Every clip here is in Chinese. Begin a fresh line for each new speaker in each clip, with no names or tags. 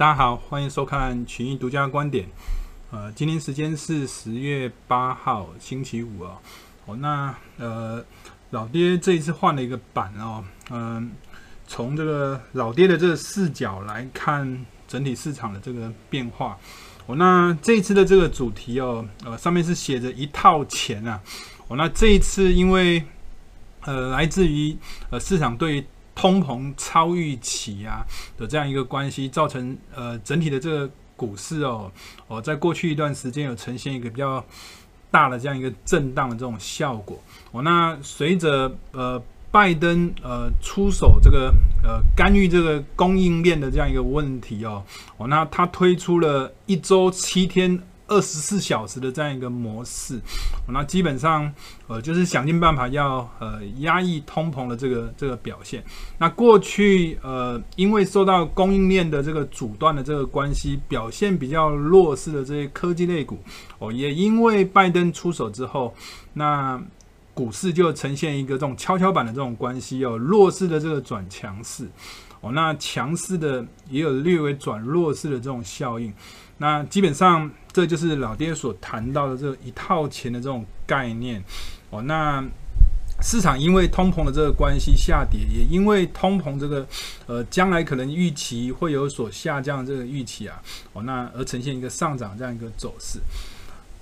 大家好，欢迎收看群益独家观点。呃，今天时间是十月八号，星期五哦。哦，那呃，老爹这一次换了一个版哦。嗯、从这个老爹的这个视角来看整体市场的这个变化。哦，那这一次的这个主题哦，呃，上面是写着一套钱啊。哦，那这一次因为呃，来自于呃市场对通膨超预期啊的这样一个关系，造成呃整体的这个股市哦哦，在过去一段时间有呈现一个比较大的这样一个震荡的这种效果哦。那随着呃拜登呃出手这个呃干预这个供应链的这样一个问题哦哦，那他推出了一周七天。二十四小时的这样一个模式，那基本上呃就是想尽办法要呃压抑通膨的这个这个表现。那过去呃因为受到供应链的这个阻断的这个关系，表现比较弱势的这些科技类股哦，也因为拜登出手之后，那股市就呈现一个这种跷跷板的这种关系哦，弱势的这个转强势哦，那强势的也有略微转弱势的这种效应。那基本上，这就是老爹所谈到的这一套钱的这种概念哦。那市场因为通膨的这个关系下跌，也因为通膨这个呃将来可能预期会有所下降这个预期啊哦，那而呈现一个上涨这样一个走势。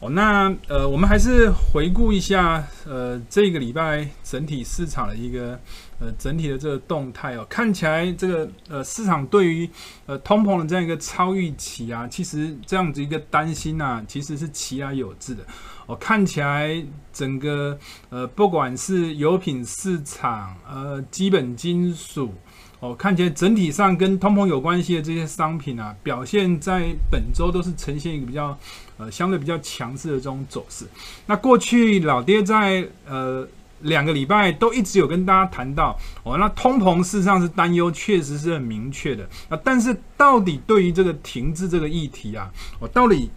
哦，那呃，我们还是回顾一下呃这个礼拜整体市场的一个呃整体的这个动态哦，看起来这个呃市场对于呃通膨的这样一个超预期啊，其实这样子一个担心呐、啊，其实是其来有自的。哦，看起来整个呃不管是油品市场呃基本金属。哦，看起来整体上跟通膨有关系的这些商品啊，表现在本周都是呈现一个比较呃相对比较强势的这种走势。那过去老爹在呃两个礼拜都一直有跟大家谈到哦，那通膨事实上是担忧，确实是很明确的啊。但是到底对于这个停滞这个议题啊，我到底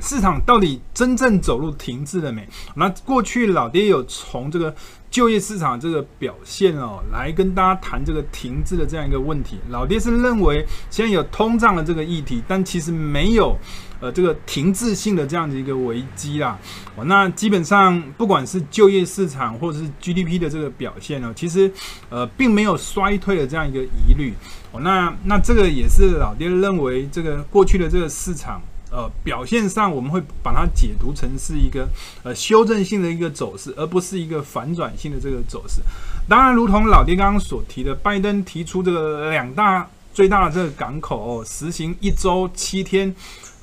市场到底真正走入停滞了没？那过去老爹有从这个。就业市场这个表现哦，来跟大家谈这个停滞的这样一个问题。老爹是认为现在有通胀的这个议题，但其实没有呃这个停滞性的这样的一个危机啦。哦，那基本上不管是就业市场或者是 GDP 的这个表现呢，其实呃并没有衰退的这样一个疑虑。哦，那那这个也是老爹认为这个过去的这个市场。呃，表现上我们会把它解读成是一个呃修正性的一个走势，而不是一个反转性的这个走势。当然，如同老爹刚刚所提的，拜登提出这个两大最大的这个港口，实行一周七天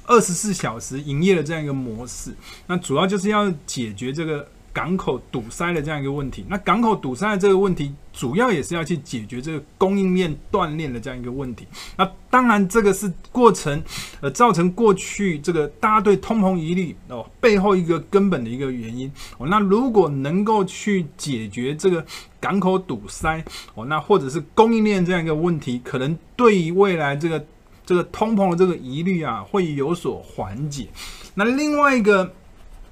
二十四小时营业的这样一个模式，那主要就是要解决这个。港口堵塞的这样一个问题，那港口堵塞的这个问题，主要也是要去解决这个供应链断裂的这样一个问题。那当然，这个是过程，呃，造成过去这个大家对通膨疑虑哦背后一个根本的一个原因哦。那如果能够去解决这个港口堵塞哦，那或者是供应链这样一个问题，可能对于未来这个这个通膨的这个疑虑啊，会有所缓解。那另外一个。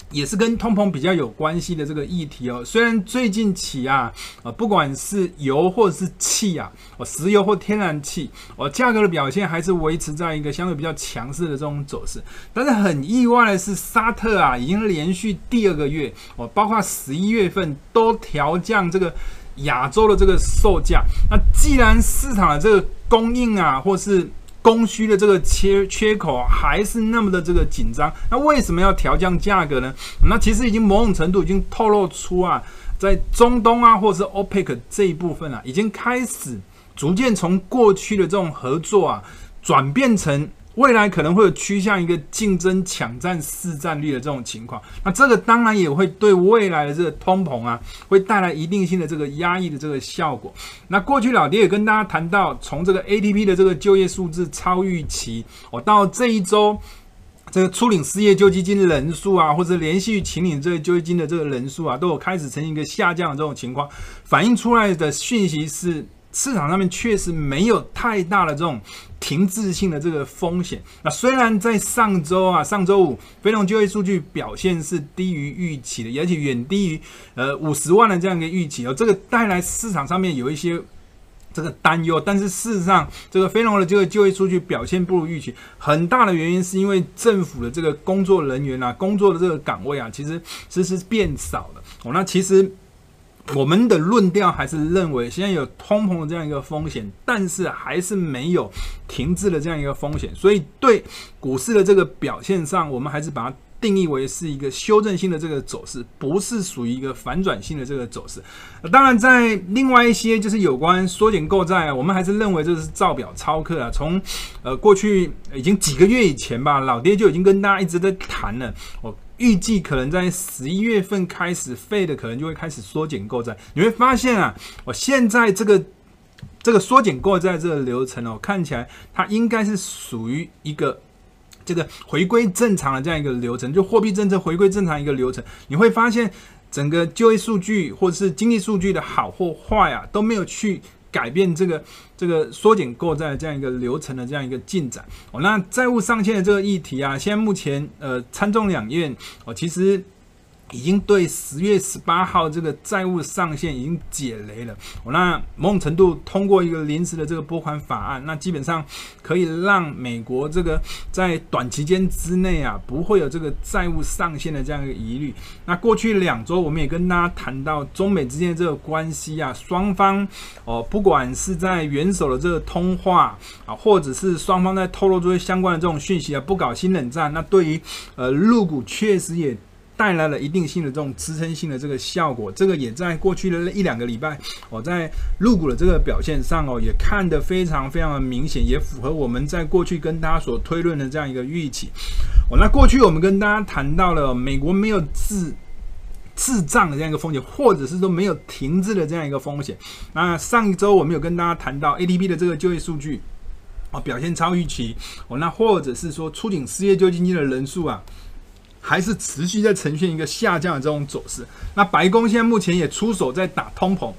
也是跟通膨比较有关系的这个议题哦。虽然最近起啊，呃，不管是油或者是气啊，哦，石油或天然气，哦，价格的表现还是维持在一个相对比较强势的这种走势。但是很意外的是，沙特啊，已经连续第二个月，哦，包括十一月份都调降这个亚洲的这个售价。那既然市场的这个供应啊，或是供需的这个缺缺口还是那么的这个紧张，那为什么要调降价格呢？那其实已经某种程度已经透露出啊，在中东啊，或者是 OPEC 这一部分啊，已经开始逐渐从过去的这种合作啊，转变成。未来可能会有趋向一个竞争、抢占市占率的这种情况，那这个当然也会对未来的这个通膨啊，会带来一定性的这个压抑的这个效果。那过去老爹也跟大家谈到，从这个 ADP 的这个就业数字超预期，哦，到这一周这个初领失业救济金人数啊，或者连续请领这个救济金的这个人数啊，都有开始呈现一个下降的这种情况，反映出来的讯息是。市场上面确实没有太大的这种停滞性的这个风险。那虽然在上周啊，上周五非农就业数据表现是低于预期的，而且远低于呃五十万的这样一个预期哦，这个带来市场上面有一些这个担忧，但是事实上，这个非农的这个就业数据表现不如预期，很大的原因是因为政府的这个工作人员啊，工作的这个岗位啊，其实其实是变少了。哦，那其实我们的论调还是认为，现在有通膨的这样一个风险，但是还是没有停滞的这样一个风险，所以对股市的这个表现上，我们还是把它。定义为是一个修正性的这个走势，不是属于一个反转性的这个走势。当然，在另外一些就是有关缩减购债啊，我们还是认为这是造表操课啊。从呃过去已经几个月以前吧，老爹就已经跟大家一直在谈了。我预计可能在十一月份开始，Fed 可能就会开始缩减购债。你会发现啊，我现在这个这个缩减购债这个流程哦，看起来它应该是属于一个。这个回归正常的这样一个流程，就货币政策回归正常一个流程，你会发现整个就业数据或者是经济数据的好或坏啊，都没有去改变这个这个缩减购债这样一个流程的这样一个进展。哦，那债务上限的这个议题啊，现在目前呃参众两院哦，其实。已经对十月十八号这个债务上限已经解雷了。我那某种程度通过一个临时的这个拨款法案，那基本上可以让美国这个在短期间之内啊，不会有这个债务上限的这样一个疑虑。那过去两周我们也跟大家谈到中美之间的这个关系啊，双方哦，不管是在元首的这个通话啊，或者是双方在透露出相关的这种讯息啊，不搞新冷战，那对于呃入股确实也。带来了一定性的这种支撑性的这个效果，这个也在过去的一两个礼拜，我在入股的这个表现上哦，也看得非常非常的明显，也符合我们在过去跟大家所推论的这样一个预期。哦，那过去我们跟大家谈到了美国没有滞滞胀的这样一个风险，或者是说没有停滞的这样一个风险。那上一周我们有跟大家谈到 ADP 的这个就业数据哦，表现超预期哦，那或者是说出警失业救济金的人数啊。还是持续在呈现一个下降的这种走势。那白宫现在目前也出手在打通膨，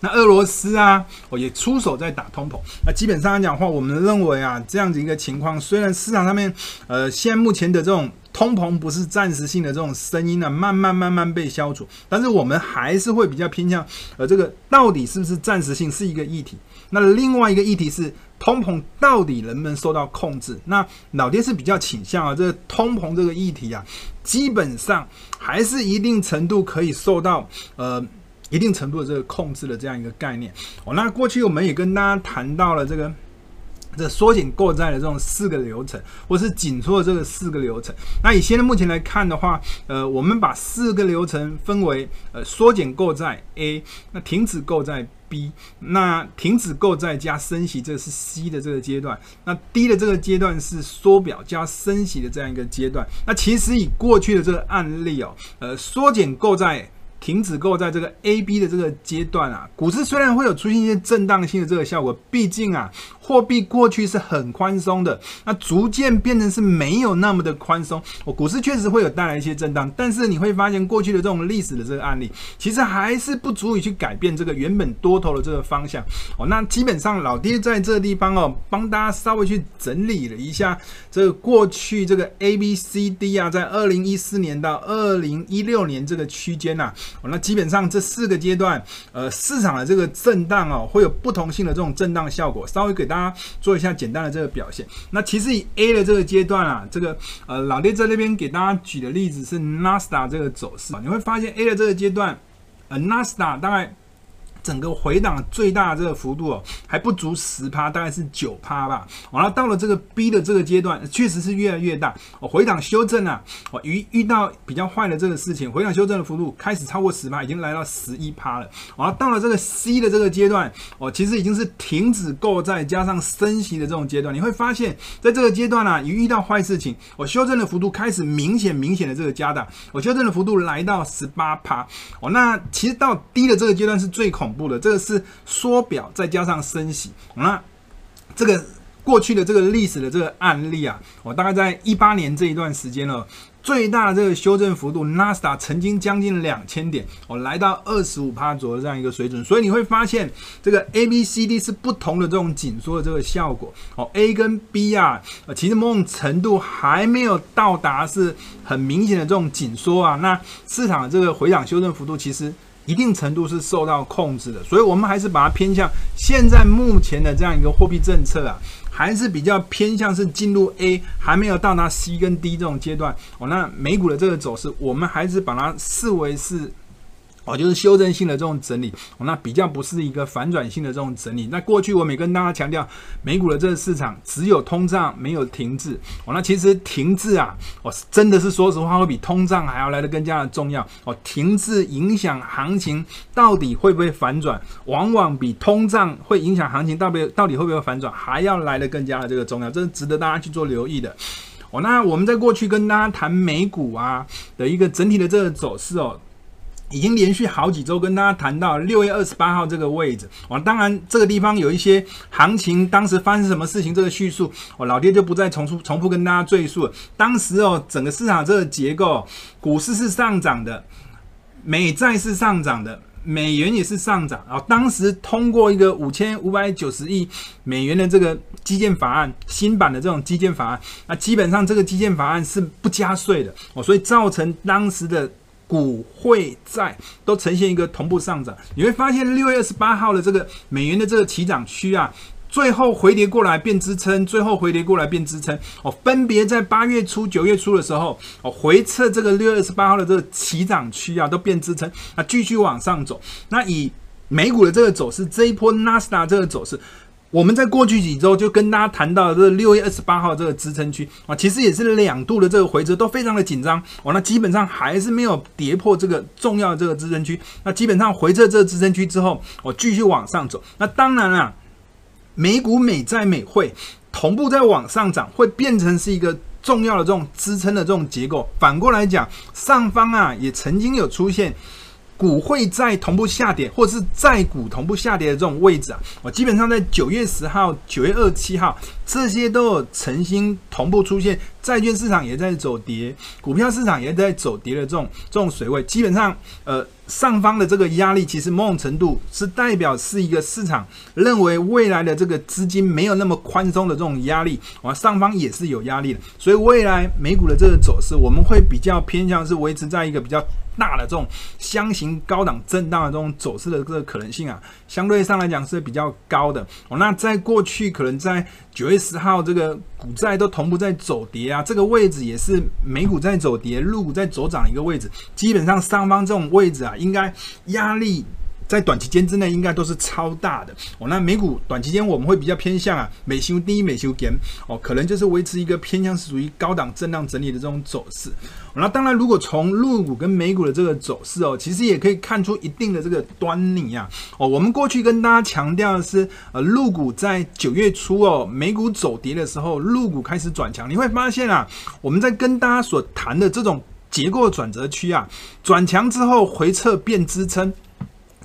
那俄罗斯啊，哦也出手在打通膨。那基本上来讲的话，我们认为啊，这样子一个情况，虽然市场上面呃现目前的这种通膨不是暂时性的这种声音呢、慢慢慢慢被消除，但是我们还是会比较偏向呃这个到底是不是暂时性是一个议题。那另外一个议题是。通膨到底能不能受到控制？那老爹是比较倾向啊，这个通膨这个议题啊，基本上还是一定程度可以受到呃一定程度的这个控制的这样一个概念。哦，那过去我们也跟大家谈到了这个这缩减购债的这种四个流程，或是紧缩的这个四个流程。那以现在目前来看的话，呃，我们把四个流程分为呃缩减购债 A，那停止购债。B，那停止购债加升息，这是 C 的这个阶段。那 D 的这个阶段是缩表加升息的这样一个阶段。那其实以过去的这个案例哦，呃，缩减购债。停止购在这个 A、B 的这个阶段啊，股市虽然会有出现一些震荡性的这个效果，毕竟啊，货币过去是很宽松的，那逐渐变成是没有那么的宽松。我股市确实会有带来一些震荡，但是你会发现过去的这种历史的这个案例，其实还是不足以去改变这个原本多头的这个方向。哦，那基本上老爹在这个地方哦，帮大家稍微去整理了一下这个过去这个 A、B、C、D 啊，在二零一四年到二零一六年这个区间呐。哦那基本上这四个阶段，呃，市场的这个震荡哦，会有不同性的这种震荡效果。稍微给大家做一下简单的这个表现。那其实以 A 的这个阶段啊，这个呃，老爹在那边给大家举的例子是纳斯达这个走势，你会发现 A 的这个阶段，呃，纳斯达大概。整个回档最大这个幅度哦，还不足十趴，大概是九趴吧。完了，到了这个 B 的这个阶段，确实是越来越大。哦，回档修正啊，哦，遇遇到比较坏的这个事情，回档修正的幅度开始超过十趴，已经来到十一趴了。完了，到了这个 C 的这个阶段，哦，其实已经是停止购债加上升息的这种阶段。你会发现在这个阶段啊，一遇到坏事情，我修正的幅度开始明显明显的这个加大，我修正的幅度来到十八趴。哦，那其实到 D 的这个阶段是最恐。恐怖的这个是缩表再加上升息，那这个过去的这个历史的这个案例啊，我大概在一八年这一段时间了，最大的这个修正幅度，纳斯达曾经将近两千点，我来到二十五趴左右这样一个水准，所以你会发现这个 A、B、C、D 是不同的这种紧缩的这个效果，哦，A 跟 B 啊，其实某种程度还没有到达是很明显的这种紧缩啊，那市场的这个回档修正幅度其实。一定程度是受到控制的，所以我们还是把它偏向现在目前的这样一个货币政策啊，还是比较偏向是进入 A，还没有到达 C 跟 D 这种阶段哦。那美股的这个走势，我们还是把它视为是。哦，就是修正性的这种整理，哦，那比较不是一个反转性的这种整理。那过去我每跟大家强调，美股的这个市场只有通胀没有停滞。哦，那其实停滞啊，哦，真的是说实话会比通胀还要来的更加的重要。哦，停滞影响行情到底会不会反转，往往比通胀会影响行情到底到底会不会反转还要来的更加的这个重要，这是值得大家去做留意的。哦，那我们在过去跟大家谈美股啊的一个整体的这个走势哦。已经连续好几周跟大家谈到六月二十八号这个位置，我，当然这个地方有一些行情，当时发生什么事情，这个叙述，我，老爹就不再重复重复跟大家赘述了。当时哦，整个市场这个结构，股市是上涨的，美债是上涨的，美元也是上涨。然后当时通过一个五千五百九十亿美元的这个基建法案，新版的这种基建法案，那基本上这个基建法案是不加税的，哦，所以造成当时的。股汇债都呈现一个同步上涨，你会发现六月二十八号的这个美元的这个起涨区啊，最后回跌过来变支撑，最后回跌过来变支撑哦，分别在八月初、九月初的时候哦，回测这个六月二十八号的这个起涨区啊，都变支撑，那继续往上走。那以美股的这个走势，这一波纳斯达这个走势。我们在过去几周就跟大家谈到这六月二十八号这个支撑区啊，其实也是两度的这个回撤都非常的紧张哦，那基本上还是没有跌破这个重要这个支撑区，那基本上回撤这个支撑区之后，我继续往上走。那当然啊，美股美债美汇同步在往上涨，会变成是一个重要的这种支撑的这种结构。反过来讲，上方啊也曾经有出现。股会在同步下跌，或是债股同步下跌的这种位置啊，我基本上在九月十号、九月二十七号这些都有曾经同步出现，债券市场也在走跌，股票市场也在走跌的这种这种水位，基本上呃上方的这个压力，其实某种程度是代表是一个市场认为未来的这个资金没有那么宽松的这种压力，啊上方也是有压力的，所以未来美股的这个走势，我们会比较偏向是维持在一个比较。大的这种箱型高档震荡的这种走势的这个可能性啊，相对上来讲是比较高的哦。那在过去可能在九月十号这个股债都同步在走跌啊，这个位置也是美股在走跌，陆股在走涨的一个位置。基本上上方这种位置啊，应该压力。在短期间之内，应该都是超大的哦。那美股短期间我们会比较偏向啊，美休低，美休减哦，可能就是维持一个偏向是属于高档震荡整理的这种走势。那当然，如果从陆股跟美股的这个走势哦，其实也可以看出一定的这个端倪啊。哦，我们过去跟大家强调的是，呃，陆股在九月初哦，美股走跌的时候，陆股开始转强。你会发现啊，我们在跟大家所谈的这种结构转折区啊，转强之后回撤变支撑。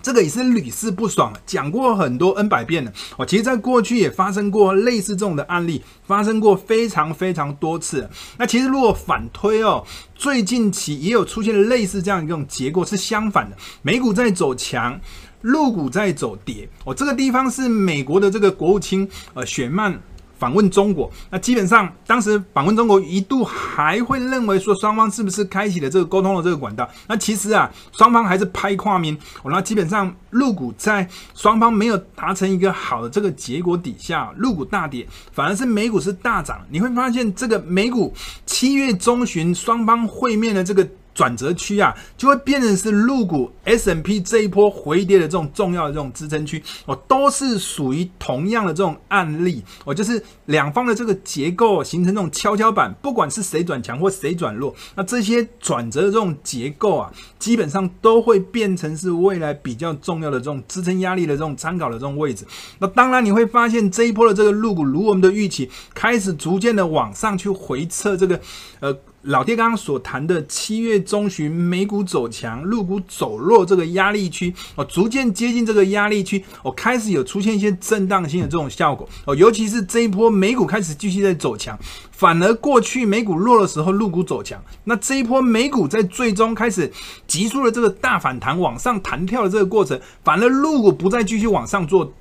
这个也是屡试不爽，讲过很多 N 百遍了。哦，其实，在过去也发生过类似这种的案例，发生过非常非常多次。那其实如果反推哦，最近期也有出现类似这样一种结构，是相反的。美股在走强，陆股在走跌。哦，这个地方是美国的这个国务卿呃雪曼。访问中国，那基本上当时访问中国一度还会认为说双方是不是开启了这个沟通的这个管道？那其实啊，双方还是拍跨面。我那基本上陆股在双方没有达成一个好的这个结果底下，陆股大跌，反而是美股是大涨。你会发现这个美股七月中旬双方会面的这个。转折区啊，就会变成是入股 S&P 这一波回跌的这种重要的这种支撑区哦，都是属于同样的这种案例哦，就是两方的这个结构形成这种跷跷板，不管是谁转强或谁转弱，那这些转折的这种结构啊，基本上都会变成是未来比较重要的这种支撑压力的这种参考的这种位置。那当然你会发现这一波的这个入股，如我们的预期，开始逐渐的往上去回撤这个呃。老爹刚刚所谈的七月中旬美股走强，陆股走弱这个压力区哦，逐渐接近这个压力区哦，开始有出现一些震荡性的这种效果哦，尤其是这一波美股开始继续在走强，反而过去美股弱的时候，陆股走强，那这一波美股在最终开始急速的这个大反弹往上弹跳的这个过程，反而陆股不再继续往上做。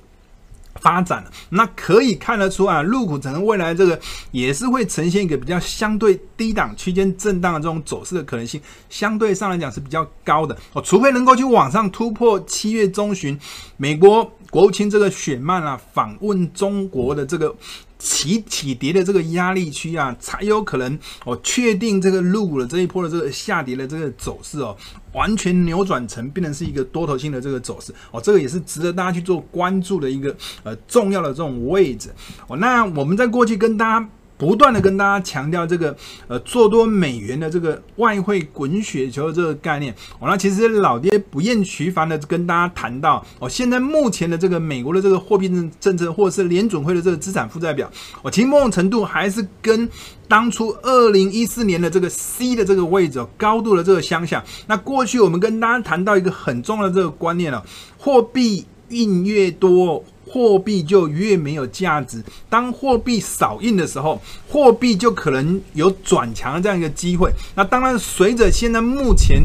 发展了。那可以看得出啊，陆股可能未来这个也是会呈现一个比较相对低档区间震荡的这种走势的可能性，相对上来讲是比较高的哦。除非能够去往上突破七月中旬美国国务卿这个雪曼啊访问中国的这个。起起跌的这个压力区啊，才有可能哦，确定这个入股的这一波的这个下跌的这个走势哦，完全扭转成变成是一个多头性的这个走势哦，这个也是值得大家去做关注的一个呃重要的这种位置哦。那我们在过去跟大家。不断的跟大家强调这个呃做多美元的这个外汇滚雪球的这个概念，哦，那其实老爹不厌其烦的跟大家谈到哦，现在目前的这个美国的这个货币政政策，或者是联准会的这个资产负债表，哦，其实某种程度还是跟当初二零一四年的这个 C 的这个位置哦，高度的这个相像。那过去我们跟大家谈到一个很重要的这个观念了，货币印越多。货币就越没有价值。当货币少印的时候，货币就可能有转强的这样一个机会。那当然，随着现在目前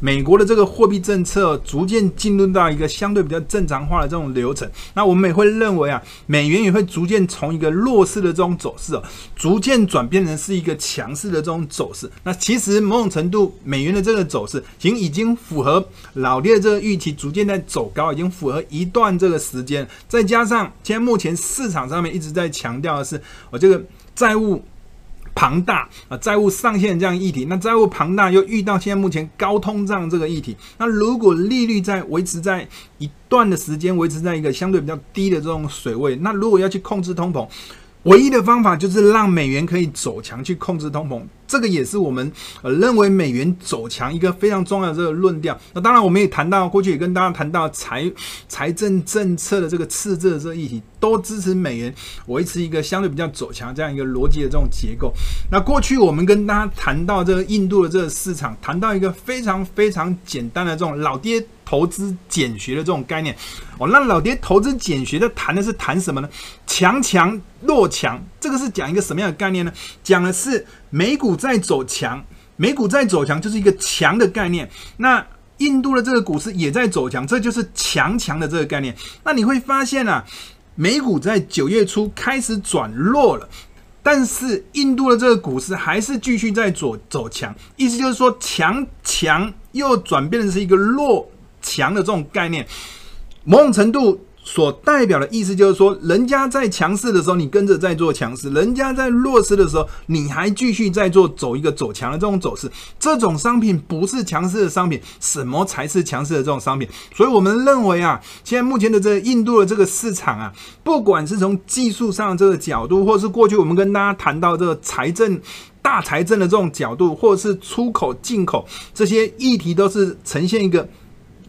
美国的这个货币政策逐渐进入到一个相对比较正常化的这种流程，那我们也会认为啊，美元也会逐渐从一个弱势的这种走势哦，逐渐转变成是一个强势的这种走势。那其实某种程度，美元的这个走势已经已经符合老爹的这个预期，逐渐在走高，已经符合一段这个时间。再加上，现在目前市场上面一直在强调的是，我这个债务庞大啊，债务上限这样议题。那债务庞大又遇到现在目前高通胀这个议题。那如果利率在维持在一段的时间，维持在一个相对比较低的这种水位，那如果要去控制通膨，唯一的方法就是让美元可以走强，去控制通膨。这个也是我们呃认为美元走强一个非常重要的这个论调。那当然，我们也谈到过去也跟大家谈到财财政政策的这个赤字的这个议题，都支持美元维持一个相对比较走强这样一个逻辑的这种结构。那过去我们跟大家谈到这个印度的这个市场，谈到一个非常非常简单的这种老爹投资简学的这种概念。哦，那老爹投资简学的谈的是谈什么呢？强强弱强，这个是讲一个什么样的概念呢？讲的是。美股在走强，美股在走强就是一个强的概念。那印度的这个股市也在走强，这就是强强的这个概念。那你会发现啊，美股在九月初开始转弱了，但是印度的这个股市还是继续在走走强，意思就是说强强又转变成是一个弱强的这种概念，某种程度。所代表的意思就是说，人家在强势的时候，你跟着在做强势；人家在弱势的时候，你还继续在做走一个走强的这种走势。这种商品不是强势的商品，什么才是强势的这种商品？所以我们认为啊，现在目前的这印度的这个市场啊，不管是从技术上这个角度，或是过去我们跟大家谈到这个财政大财政的这种角度，或者是出口进口这些议题，都是呈现一个。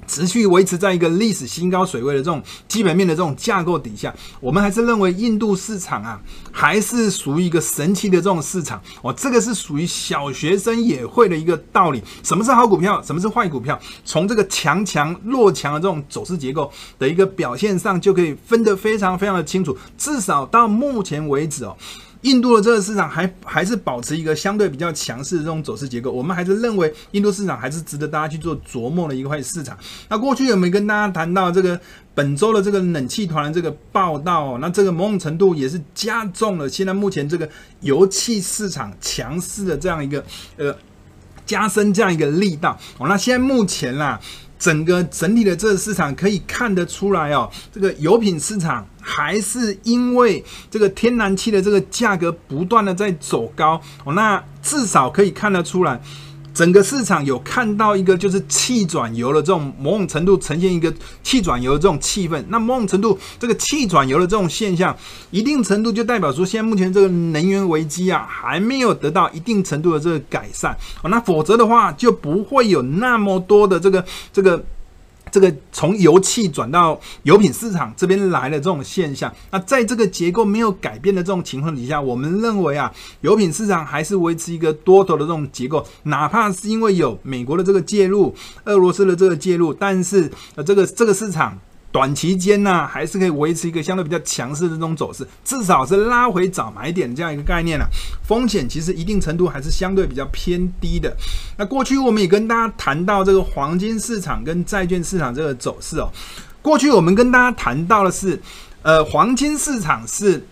持续维持在一个历史新高水位的这种基本面的这种架构底下，我们还是认为印度市场啊，还是属于一个神奇的这种市场哦。这个是属于小学生也会的一个道理。什么是好股票？什么是坏股票？从这个强强弱强的这种走势结构的一个表现上，就可以分得非常非常的清楚。至少到目前为止哦。印度的这个市场还还是保持一个相对比较强势的这种走势结构，我们还是认为印度市场还是值得大家去做琢磨的一块市场。那过去有没有跟大家谈到这个本周的这个冷气团的这个报道？那这个某种程度也是加重了现在目前这个油气市场强势的这样一个呃加深这样一个力道。哦，那现在目前啦。整个整体的这个市场可以看得出来哦，这个油品市场还是因为这个天然气的这个价格不断的在走高哦，那至少可以看得出来。整个市场有看到一个就是气转油的这种某种程度呈现一个气转油的这种气氛，那某种程度这个气转油的这种现象，一定程度就代表说现在目前这个能源危机啊还没有得到一定程度的这个改善哦，那否则的话就不会有那么多的这个这个。这个从油气转到油品市场这边来的这种现象，那在这个结构没有改变的这种情况底下，我们认为啊，油品市场还是维持一个多头的这种结构，哪怕是因为有美国的这个介入，俄罗斯的这个介入，但是呃，这个这个市场。短期间呢，还是可以维持一个相对比较强势的这种走势，至少是拉回早买点这样一个概念了。风险其实一定程度还是相对比较偏低的。那过去我们也跟大家谈到这个黄金市场跟债券市场这个走势哦。过去我们跟大家谈到的是，呃，黄金市场是。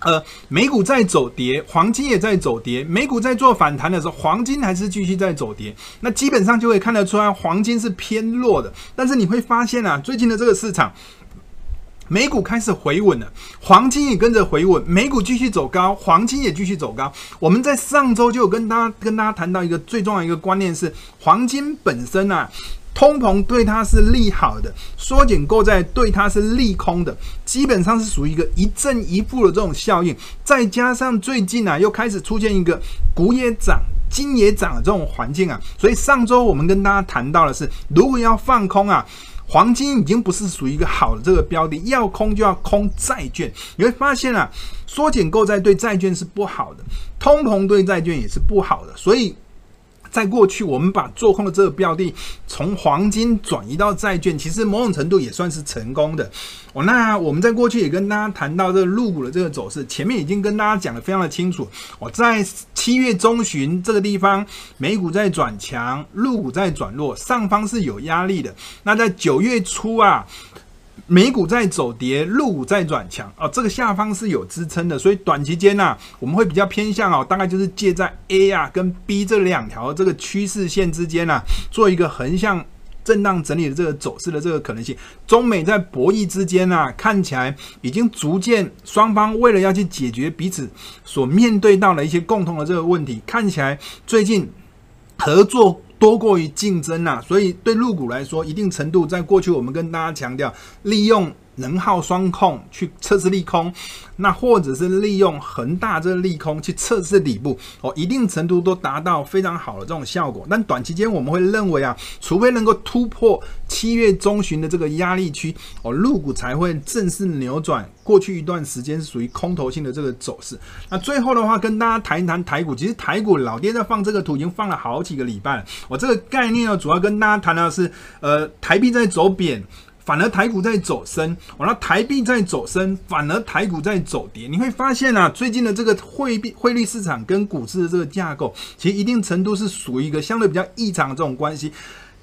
呃，美股在走跌，黄金也在走跌。美股在做反弹的时候，黄金还是继续在走跌。那基本上就会看得出来，黄金是偏弱的。但是你会发现啊，最近的这个市场，美股开始回稳了，黄金也跟着回稳。美股继续走高，黄金也继续走高。我们在上周就有跟大家跟大家谈到一个最重要的一个观念是，黄金本身啊。通膨对它是利好的，缩减购债对它是利空的，基本上是属于一个一正一负的这种效应。再加上最近啊，又开始出现一个股也涨、金也涨的这种环境啊，所以上周我们跟大家谈到的是，如果要放空啊，黄金已经不是属于一个好的这个标的，要空就要空债券。你会发现啊，缩减购债对债券是不好的，通膨对债券也是不好的，所以。在过去，我们把做空的这个标的从黄金转移到债券，其实某种程度也算是成功的。哦，那我们在过去也跟大家谈到这个入股的这个走势，前面已经跟大家讲得非常的清楚。我在七月中旬这个地方，美股在转强，入股在转弱，上方是有压力的。那在九月初啊。美股在走跌，陆股在转强啊，这个下方是有支撑的，所以短期间呢、啊，我们会比较偏向哦，大概就是介在 A 啊跟 B 这两条这个趋势线之间呢、啊，做一个横向震荡整理的这个走势的这个可能性。中美在博弈之间呢、啊，看起来已经逐渐双方为了要去解决彼此所面对到的一些共同的这个问题，看起来最近合作。多过于竞争、啊，所以对入股来说，一定程度在过去我们跟大家强调，利用能耗双控去测试利空，那或者是利用恒大这个利空去测试底部哦，一定程度都达到非常好的这种效果。但短期间我们会认为啊，除非能够突破七月中旬的这个压力区哦，入股才会正式扭转。过去一段时间属于空头性的这个走势。那最后的话，跟大家谈一谈台股。其实台股老爹在放这个图已经放了好几个礼拜了。我这个概念呢，主要跟大家谈的是，呃，台币在走贬，反而台股在走升。我那台币在走升，反而台股在走跌。你会发现啊，最近的这个汇币汇率市场跟股市的这个架构，其实一定程度是属于一个相对比较异常的这种关系。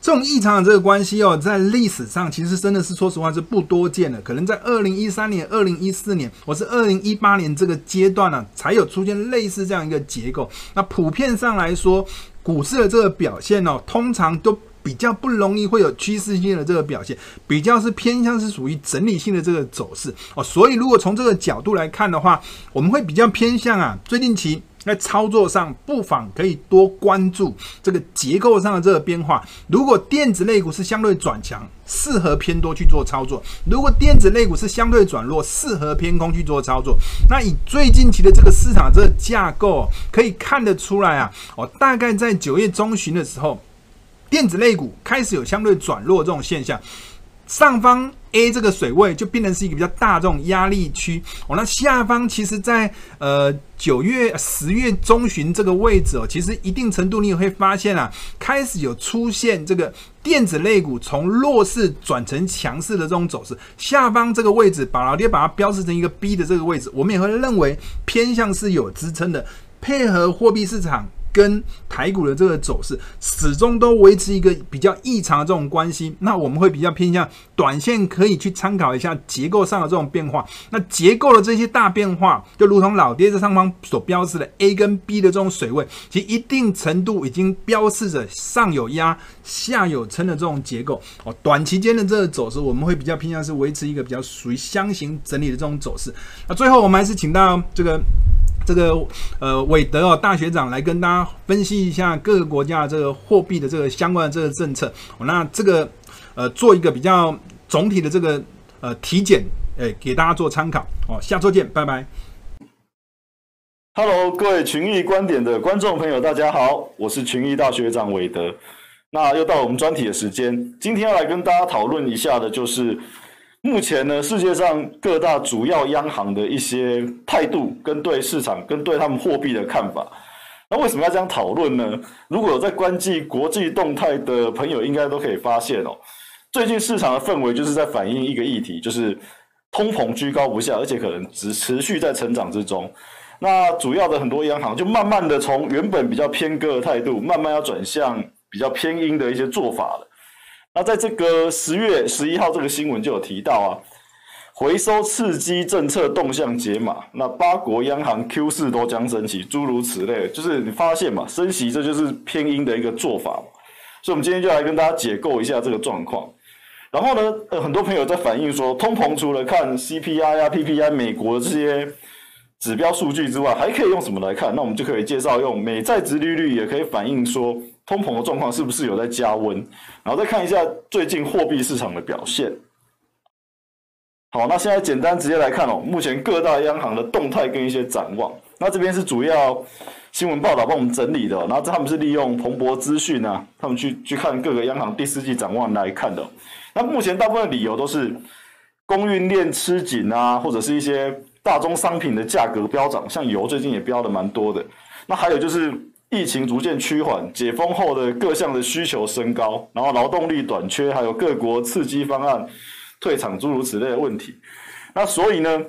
这种异常的这个关系哦，在历史上其实真的是说实话是不多见的。可能在二零一三年、二零一四年，或是二零一八年这个阶段呢、才有出现类似这样一个结构。那普遍上来说，股市的这个表现哦，通常都比较不容易会有趋势性的这个表现，比较是偏向是属于整理性的这个走势哦。所以如果从这个角度来看的话，我们会比较偏向啊，最近期。在操作上，不妨可以多关注这个结构上的这个变化。如果电子类股是相对转强，适合偏多去做操作；如果电子类股是相对转弱，适合偏空去做操作。那以最近期的这个市场这个架构，可以看得出来啊，哦，大概在九月中旬的时候，电子类股开始有相对转弱这种现象。上方 A 这个水位就变成是一个比较大这种压力区哦，那下方其实在呃九月十月中旬这个位置哦，其实一定程度你也会发现啊，开始有出现这个电子类股从弱势转成强势的这种走势。下方这个位置，把老爹把它标示成一个 B 的这个位置，我们也会认为偏向是有支撑的，配合货币市场。跟台股的这个走势始终都维持一个比较异常的这种关系，那我们会比较偏向短线，可以去参考一下结构上的这种变化。那结构的这些大变化，就如同老爹在上方所标示的 A 跟 B 的这种水位，其实一定程度已经标示着上有压、下有撑的这种结构。哦，短期间的这个走势，我们会比较偏向是维持一个比较属于箱型整理的这种走势。那最后我们还是请到这个。这个呃，韦德哦，大学长来跟大家分析一下各个国家这个货币的这个相关的这个政策。那这个呃，做一个比较总体的这个呃体检，诶，给大家做参考。哦，下周见，拜拜。
Hello，各位群益观点的观众朋友，大家好，我是群益大学长韦德。那又到我们专题的时间，今天要来跟大家讨论一下的，就是。目前呢，世界上各大主要央行的一些态度，跟对市场、跟对他们货币的看法，那为什么要这样讨论呢？如果有在关注国际动态的朋友，应该都可以发现哦，最近市场的氛围就是在反映一个议题，就是通膨居高不下，而且可能只持续在成长之中。那主要的很多央行就慢慢的从原本比较偏鸽的态度，慢慢要转向比较偏鹰的一些做法了。那在这个十月十一号这个新闻就有提到啊，回收刺激政策动向解码，那八国央行 Q 四都将升息，诸如此类，就是你发现嘛，升息这就是偏鹰的一个做法。所以，我们今天就来跟大家解构一下这个状况。然后呢，呃，很多朋友在反映说，通膨除了看 CPI 啊、PPI 美国这些指标数据之外，还可以用什么来看？那我们就可以介绍用美债殖利率，也可以反映说通膨的状况是不是有在加温。然后再看一下最近货币市场的表现。好，那现在简单直接来看哦，目前各大央行的动态跟一些展望。那这边是主要新闻报道帮我们整理的，然后他们是利用彭博资讯啊，他们去去看各个央行第四季展望来看的。那目前大部分的理由都是供应链吃紧啊，或者是一些大宗商品的价格飙涨，像油最近也飙的蛮多的。那还有就是疫情逐渐趋缓，解封后的各项的需求升高，然后劳动力短缺，还有各国刺激方案。退场诸如此类的问题，那所以呢，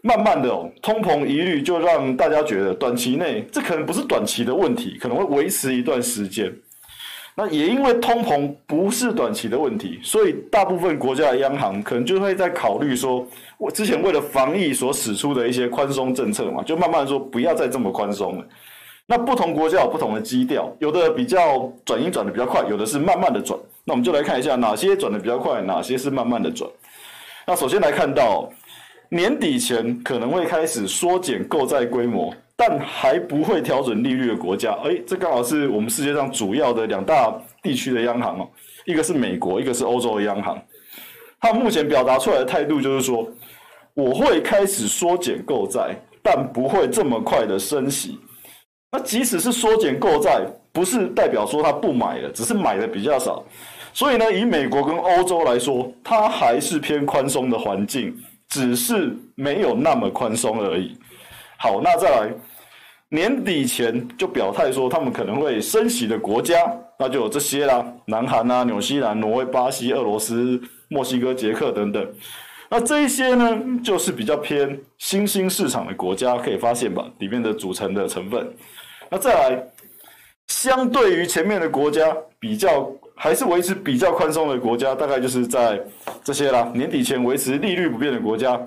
慢慢的哦，通膨疑虑就让大家觉得短期内这可能不是短期的问题，可能会维持一段时间。那也因为通膨不是短期的问题，所以大部分国家的央行可能就会在考虑说，我之前为了防疫所使出的一些宽松政策嘛，就慢慢说不要再这么宽松了。那不同国家有不同的基调，有的比较转鹰转的比较快，有的是慢慢的转。那我们就来看一下哪些转的比较快，哪些是慢慢的转。那首先来看到年底前可能会开始缩减购债规模，但还不会调整利率的国家，哎，这刚好是我们世界上主要的两大地区的央行哦，一个是美国，一个是欧洲的央行。他目前表达出来的态度就是说，我会开始缩减购债，但不会这么快的升息。那即使是缩减购债，不是代表说他不买了，只是买的比较少。所以呢，以美国跟欧洲来说，它还是偏宽松的环境，只是没有那么宽松而已。好，那再来，年底前就表态说他们可能会升息的国家，那就有这些啦：南韩啊、纽西兰、挪威、巴西、俄罗斯、墨西哥、捷克等等。那这一些呢，就是比较偏新兴市场的国家，可以发现吧，里面的组成的成分。那再来，相对于前面的国家，比较还是维持比较宽松的国家，大概就是在这些啦。年底前维持利率不变的国家，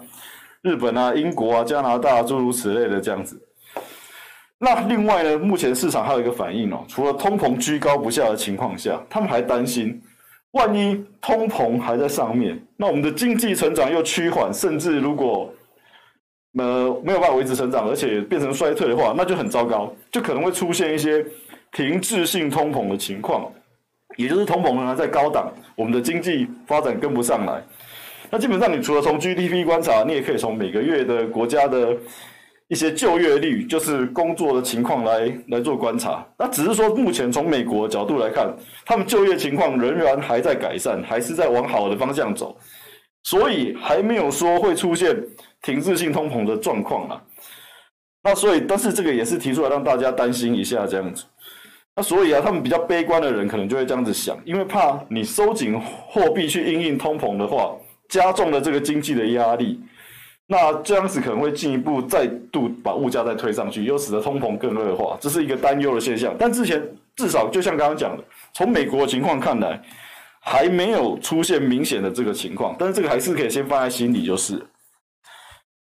日本啊、英国啊、加拿大诸如此类的这样子。那另外呢，目前市场还有一个反应哦，除了通膨居高不下的情况下，他们还担心，万一通膨还在上面，那我们的经济成长又趋缓，甚至如果。呃，没有办法维持成长，而且变成衰退的话，那就很糟糕，就可能会出现一些停滞性通膨的情况，也就是通膨呢在高档，我们的经济发展跟不上来。那基本上，你除了从 GDP 观察，你也可以从每个月的国家的一些就业率，就是工作的情况来来做观察。那只是说，目前从美国角度来看，他们就业情况仍然还在改善，还是在往好的方向走，所以还没有说会出现。停滞性通膨的状况啊，那所以，但是这个也是提出来让大家担心一下这样子。那所以啊，他们比较悲观的人可能就会这样子想，因为怕你收紧货币去应应通膨的话，加重了这个经济的压力，那这样子可能会进一步再度把物价再推上去，又使得通膨更恶化，这是一个担忧的现象。但之前至少就像刚刚讲的，从美国的情况看来，还没有出现明显的这个情况，但是这个还是可以先放在心里就是。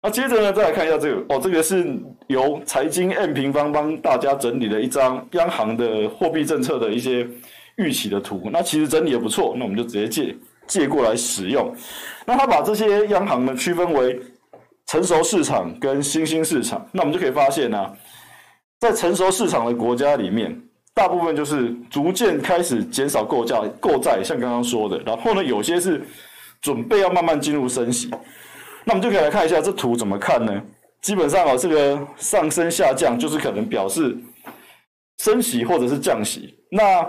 那接着呢，再来看一下这个哦，这个是由财经 M 平方帮大家整理的一张央行的货币政策的一些预期的图。那其实整理也不错，那我们就直接借借过来使用。那他把这些央行呢区分为成熟市场跟新兴市场。那我们就可以发现呢、啊，在成熟市场的国家里面，大部分就是逐渐开始减少购价购债，像刚刚说的。然后呢，有些是准备要慢慢进入升息。那我们就可以来看一下这图怎么看呢？基本上啊，这个上升下降就是可能表示升息或者是降息。那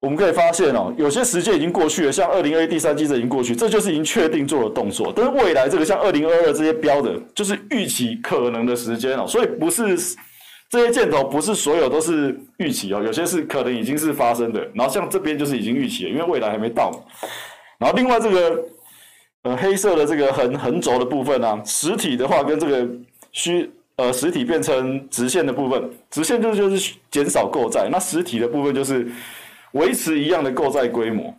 我们可以发现哦，有些时间已经过去了，像二零二一第三季这已经过去，这就是已经确定做了动作。但是未来这个像二零二二这些标的，就是预期可能的时间哦，所以不是这些箭头不是所有都是预期哦，有些是可能已经是发生的。然后像这边就是已经预期了，因为未来还没到。然后另外这个。呃，黑色的这个横横轴的部分呢、啊，实体的话跟这个虚呃实体变成直线的部分，直线就就是减少购债，那实体的部分就是维持一样的购债规模。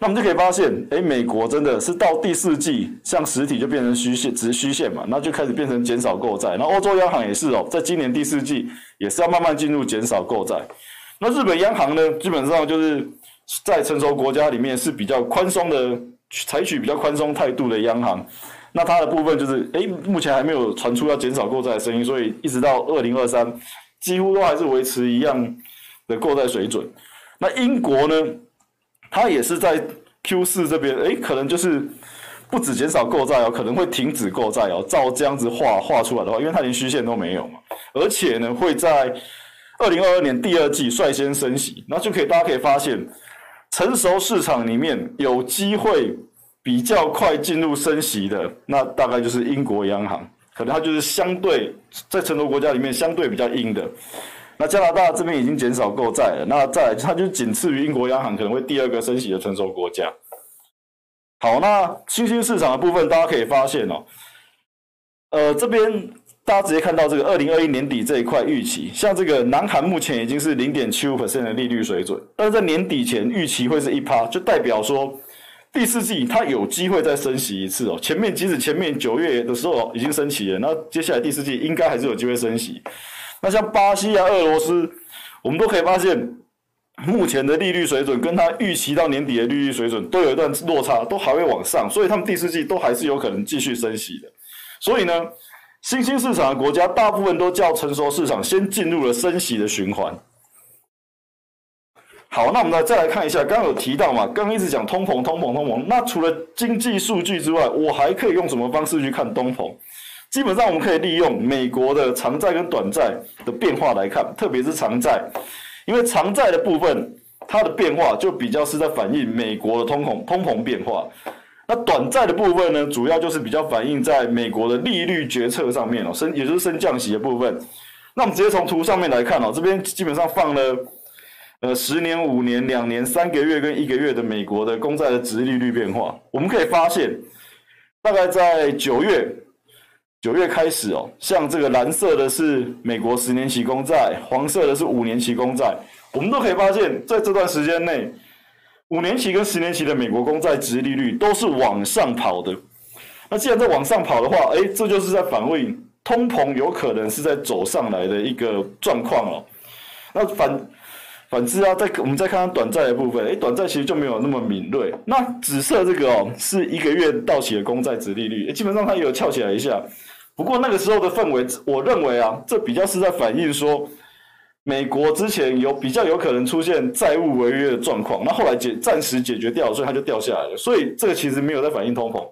那我们就可以发现，哎，美国真的是到第四季，像实体就变成虚线，直虚线嘛，那就开始变成减少购债。那欧洲央行也是哦，在今年第四季也是要慢慢进入减少购债。那日本央行呢，基本上就是在成熟国家里面是比较宽松的，采取比较宽松态度的央行。那它的部分就是，哎，目前还没有传出要减少购债的声音，所以一直到二零二三，几乎都还是维持一样的购债水准。那英国呢？它也是在 Q 四这边，诶，可能就是不止减少购债哦，可能会停止购债哦。照这样子画画出来的话，因为它连虚线都没有嘛，而且呢，会在二零二二年第二季率先升息，那就可以大家可以发现，成熟市场里面有机会比较快进入升息的，那大概就是英国央行，可能它就是相对在成熟国家里面相对比较硬的。那加拿大这边已经减少购债了，那再它就仅次于英国央行，可能会第二个升息的成熟国家。好，那新兴市场的部分，大家可以发现哦，呃，这边大家直接看到这个二零二一年底这一块预期，像这个南韩目前已经是零点七五 percent 的利率水准，但是在年底前预期会是一趴，就代表说第四季它有机会再升息一次哦。前面即使前面九月的时候已经升息了，那接下来第四季应该还是有机会升息。那像巴西啊、俄罗斯，我们都可以发现，目前的利率水准跟它预期到年底的利率水准都有一段落差，都还会往上，所以他们第四季都还是有可能继续升息的。所以呢，新兴市场的国家大部分都较成熟市场先进入了升息的循环。好，那我们来再来看一下，刚刚有提到嘛，刚刚一直讲通膨、通膨、通膨，那除了经济数据之外，我还可以用什么方式去看通膨？基本上我们可以利用美国的长债跟短债的变化来看，特别是长债，因为长债的部分它的变化就比较是在反映美国的通膨通膨变化，那短债的部分呢，主要就是比较反映在美国的利率决策上面哦，升也就是升降息的部分。那我们直接从图上面来看哦，这边基本上放了呃十年、五年、两年、三个月跟一个月的美国的公债的殖利率变化，我们可以发现，大概在九月。九月开始哦，像这个蓝色的是美国十年期公债，黄色的是五年期公债。我们都可以发现，在这段时间内，五年期跟十年期的美国公债殖利率都是往上跑的。那既然在往上跑的话，哎，这就是在反映通膨有可能是在走上来的一个状况哦。那反反之啊，再我们再看看短债的部分，哎，短债其实就没有那么敏锐。那紫色这个哦，是一个月到期的公债殖利率，基本上它也有翘起来一下。不过那个时候的氛围，我认为啊，这比较是在反映说，美国之前有比较有可能出现债务违约的状况，那后来解暂时解决掉，所以它就掉下来了。所以这个其实没有在反映通膨。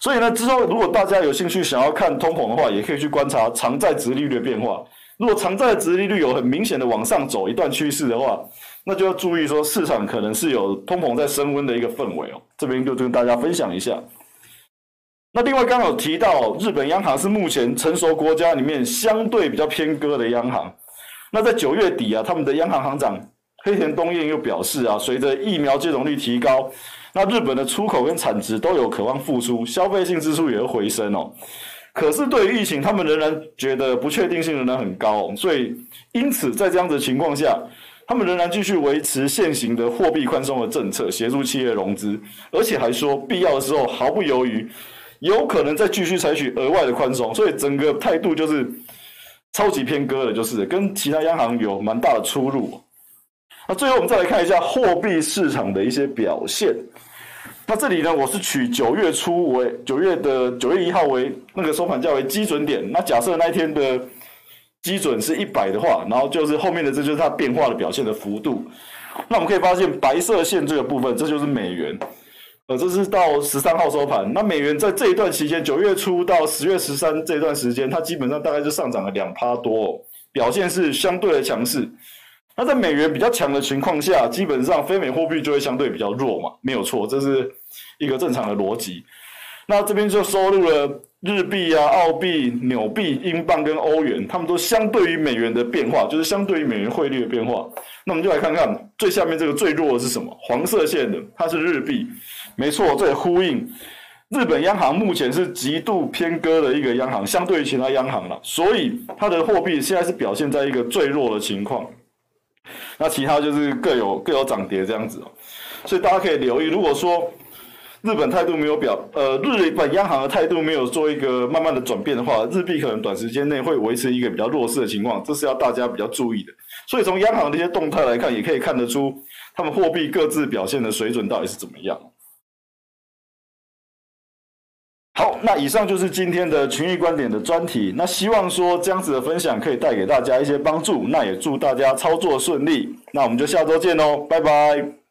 所以呢，之后如果大家有兴趣想要看通膨的话，也可以去观察长债殖利率的变化。如果长债的殖利率有很明显的往上走一段趋势的话，那就要注意说市场可能是有通膨在升温的一个氛围哦。这边就跟大家分享一下。那另外刚刚有提到，日本央行是目前成熟国家里面相对比较偏鸽的央行。那在九月底啊，他们的央行行长黑田东彦又表示啊，随着疫苗接种率提高，那日本的出口跟产值都有渴望复苏，消费性支出也会回升哦。可是对于疫情，他们仍然觉得不确定性仍然很高，所以因此在这样子的情况下，他们仍然继续维持现行的货币宽松的政策，协助企业融资，而且还说必要的时候毫不犹豫。有可能再继续采取额外的宽松，所以整个态度就是超级偏鸽的，就是跟其他央行有蛮大的出入。那最后我们再来看一下货币市场的一些表现。那这里呢，我是取九月初为九月的九月一号为那个收盘价为基准点。那假设那一天的基准是一百的话，然后就是后面的这就是它变化的表现的幅度。那我们可以发现白色线这个部分，这就是美元。呃，这是到十三号收盘，那美元在这一段期间，九月初到十月十三这段时间，它基本上大概就上涨了两趴多哦，表现是相对的强势。那在美元比较强的情况下，基本上非美货币就会相对比较弱嘛，没有错，这是一个正常的逻辑。那这边就收录了日币啊、澳币、纽币、英镑跟欧元，它们都相对于美元的变化，就是相对于美元汇率的变化。那我们就来看看最下面这个最弱的是什么？黄色线的，它是日币。没错，这也呼应日本央行目前是极度偏鸽的一个央行，相对于其他央行了，所以它的货币现在是表现在一个最弱的情况。那其他就是各有各有涨跌这样子哦。所以大家可以留意，如果说日本态度没有表，呃，日本央行的态度没有做一个慢慢的转变的话，日币可能短时间内会维持一个比较弱势的情况，这是要大家比较注意的。所以从央行的一些动态来看，也可以看得出他们货币各自表现的水准到底是怎么样。那以上就是今天的群益观点的专题。那希望说这样子的分享可以带给大家一些帮助。那也祝大家操作顺利。那我们就下周见喽，拜拜。